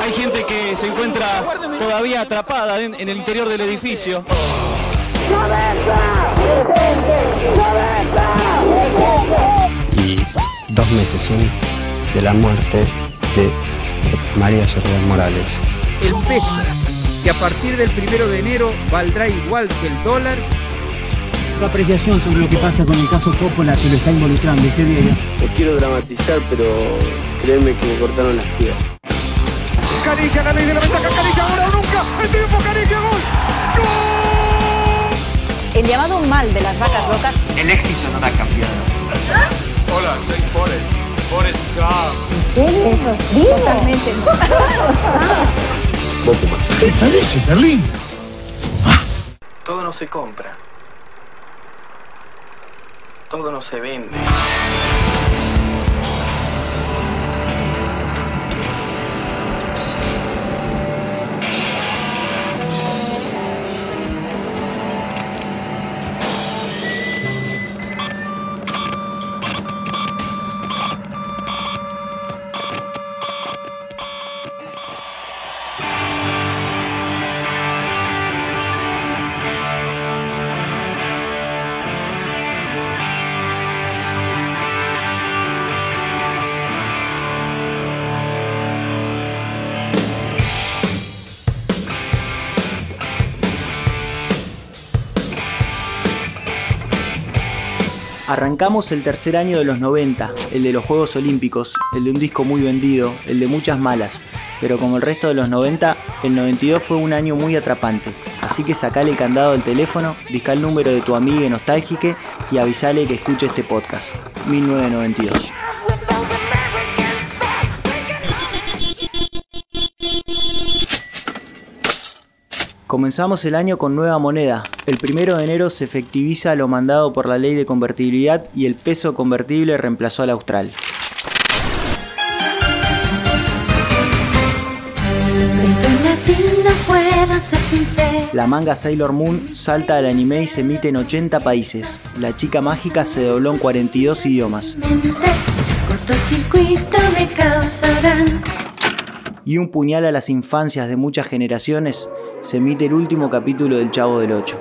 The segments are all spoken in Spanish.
Hay gente que se encuentra todavía atrapada en, en el interior del edificio. y dos meses son de la muerte de María Soledad Morales. el peso, que a partir del primero de enero valdrá igual que el dólar, Tu apreciación sobre lo que pasa con el caso Coppola que lo está involucrando ese día. No quiero dramatizar, pero créeme que me cortaron las piernas. Caricia, la ley de la ventaja, Caricia, ahora o nunca, el tiempo, Caricia, gol, El llamado mal de las vacas locas El éxito no da cambiado. Hola, soy Forrest. Forrest Gump. totalmente Todo no se compra. Todo no se vende. Arrancamos el tercer año de los 90, el de los Juegos Olímpicos, el de un disco muy vendido, el de muchas malas, pero como el resto de los 90, el 92 fue un año muy atrapante, así que sacale el candado del teléfono, disca el número de tu amiga nostálgique y avisale que escuche este podcast, 1992. Comenzamos el año con nueva moneda. El primero de enero se efectiviza lo mandado por la ley de convertibilidad y el peso convertible reemplazó al austral. La manga Sailor Moon salta al anime y se emite en 80 países. La chica mágica se dobló en 42 idiomas. Y un puñal a las infancias de muchas generaciones se emite el último capítulo del Chavo del Ocho.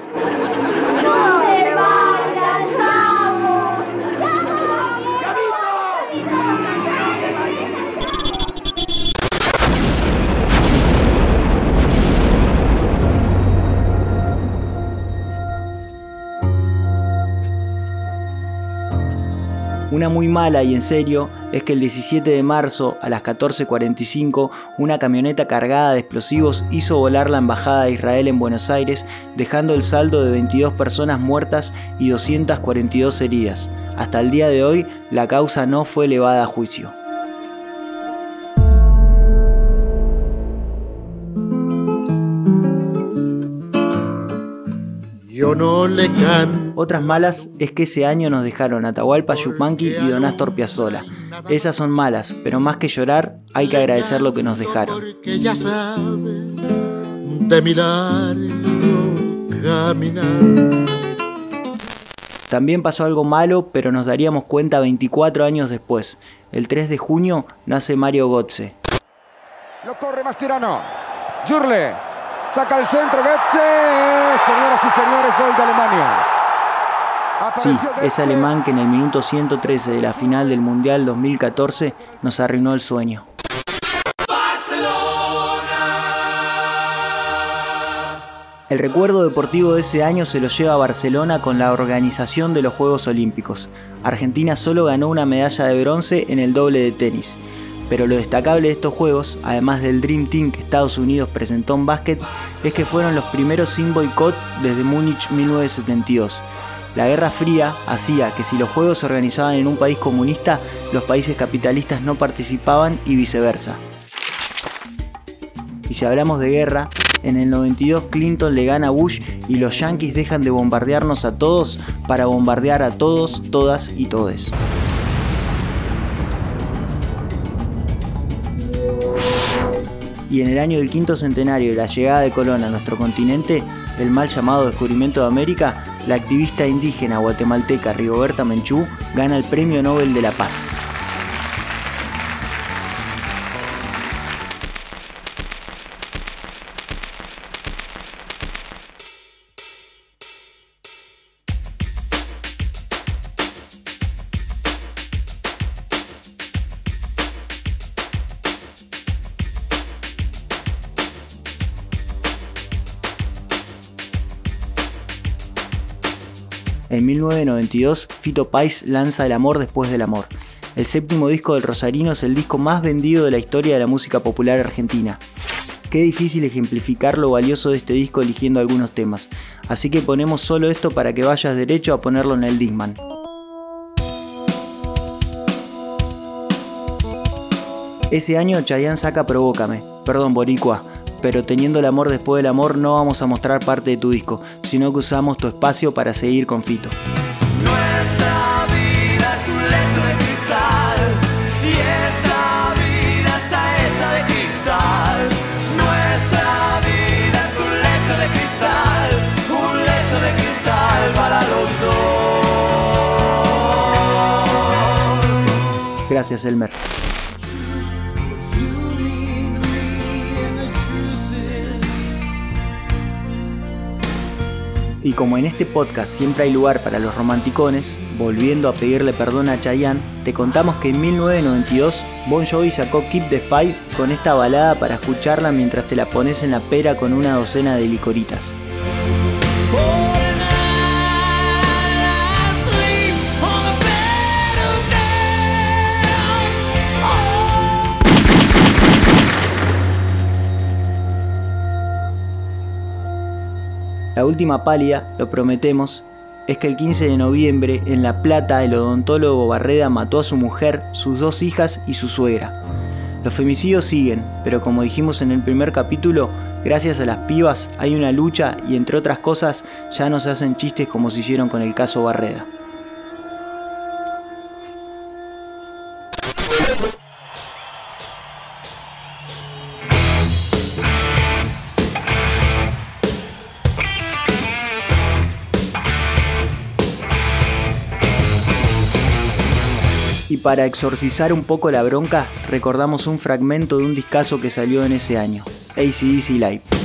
Una muy mala y en serio es que el 17 de marzo a las 14.45 una camioneta cargada de explosivos hizo volar la embajada de Israel en Buenos Aires dejando el saldo de 22 personas muertas y 242 heridas. Hasta el día de hoy la causa no fue elevada a juicio. No le can. Otras malas es que ese año nos dejaron Atahualpa Yupanqui y Don Astor Piazzolla. Esas son malas, pero más que llorar, hay que agradecer lo que nos dejaron. Porque ya sabe de mi largo caminar. También pasó algo malo, pero nos daríamos cuenta 24 años después. El 3 de junio nace Mario Gotze. Lo corre Mascherano. Jurle. Saca el centro. Götze. Señoras y señores, gol de Alemania. Sí, Götze. alemán que en el minuto 113 de la final del Mundial 2014 nos arruinó el sueño. El recuerdo deportivo de ese año se lo lleva a Barcelona con la organización de los Juegos Olímpicos. Argentina solo ganó una medalla de bronce en el doble de tenis. Pero lo destacable de estos Juegos, además del Dream Team que Estados Unidos presentó en básquet, es que fueron los primeros sin boicot desde Múnich 1972. La Guerra Fría hacía que si los Juegos se organizaban en un país comunista, los países capitalistas no participaban y viceversa. Y si hablamos de guerra, en el 92 Clinton le gana a Bush y los yanquis dejan de bombardearnos a todos para bombardear a todos, todas y todes. Y en el año del quinto centenario de la llegada de Colón a nuestro continente, el mal llamado descubrimiento de América, la activista indígena guatemalteca Rigoberta Menchú gana el Premio Nobel de la Paz. En 1992, Fito Pais lanza El amor después del amor. El séptimo disco del Rosarino es el disco más vendido de la historia de la música popular argentina. Qué difícil ejemplificar lo valioso de este disco eligiendo algunos temas, así que ponemos solo esto para que vayas derecho a ponerlo en el Disman. Ese año Chayanne saca Provócame, perdón Boricua, pero teniendo el amor después del amor no vamos a mostrar parte de tu disco, sino que usamos tu espacio para seguir con Fito. Nuestra vida Y como en este podcast siempre hay lugar para los romanticones, volviendo a pedirle perdón a Chayanne, te contamos que en 1992 Bon Jovi sacó Keep the Fight con esta balada para escucharla mientras te la pones en la pera con una docena de licoritas. La última pálida, lo prometemos, es que el 15 de noviembre en La Plata el odontólogo Barreda mató a su mujer, sus dos hijas y su suegra. Los femicidios siguen, pero como dijimos en el primer capítulo, gracias a las pibas hay una lucha y entre otras cosas ya no se hacen chistes como se hicieron con el caso Barreda. Para exorcizar un poco la bronca, recordamos un fragmento de un discazo que salió en ese año, ACDC Live.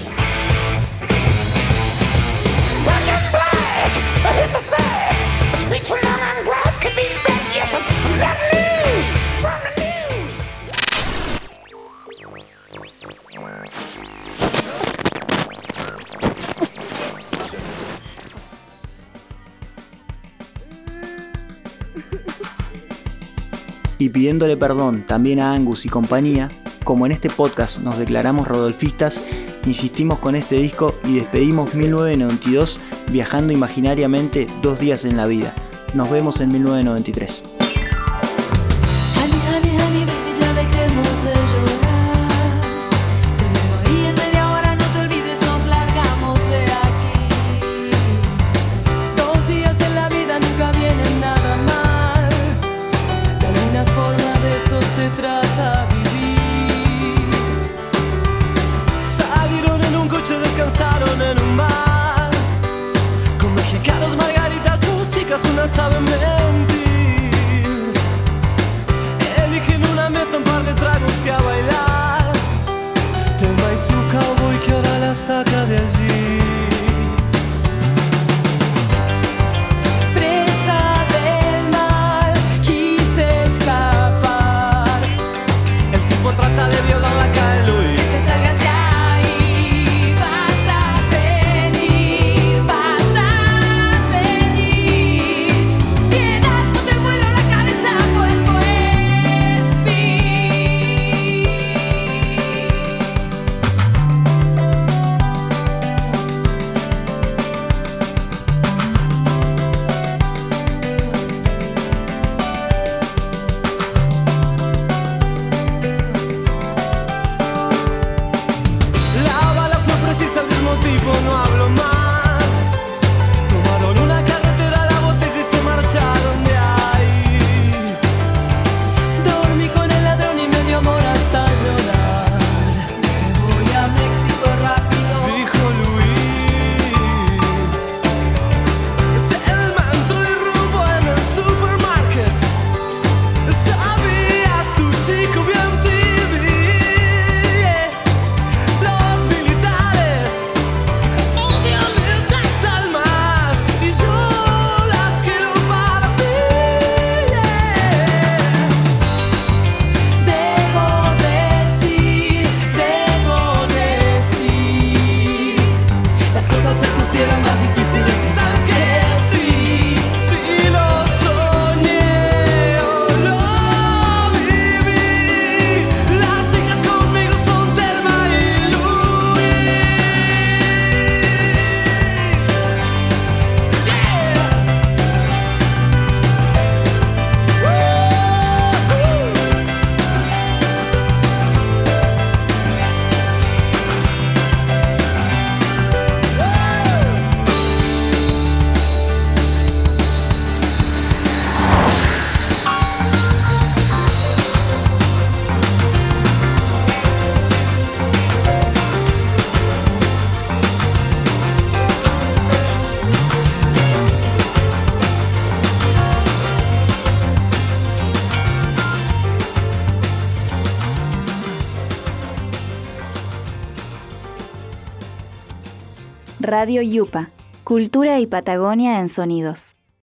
Y pidiéndole perdón también a Angus y compañía, como en este podcast nos declaramos rodolfistas, insistimos con este disco y despedimos 1992 viajando imaginariamente dos días en la vida. Nos vemos en 1993. Descansaron en un bar. Con mexicanos, margaritas, dos chicas, una saben mentir. hicieron más difícil Radio Yupa, Cultura y Patagonia en Sonidos.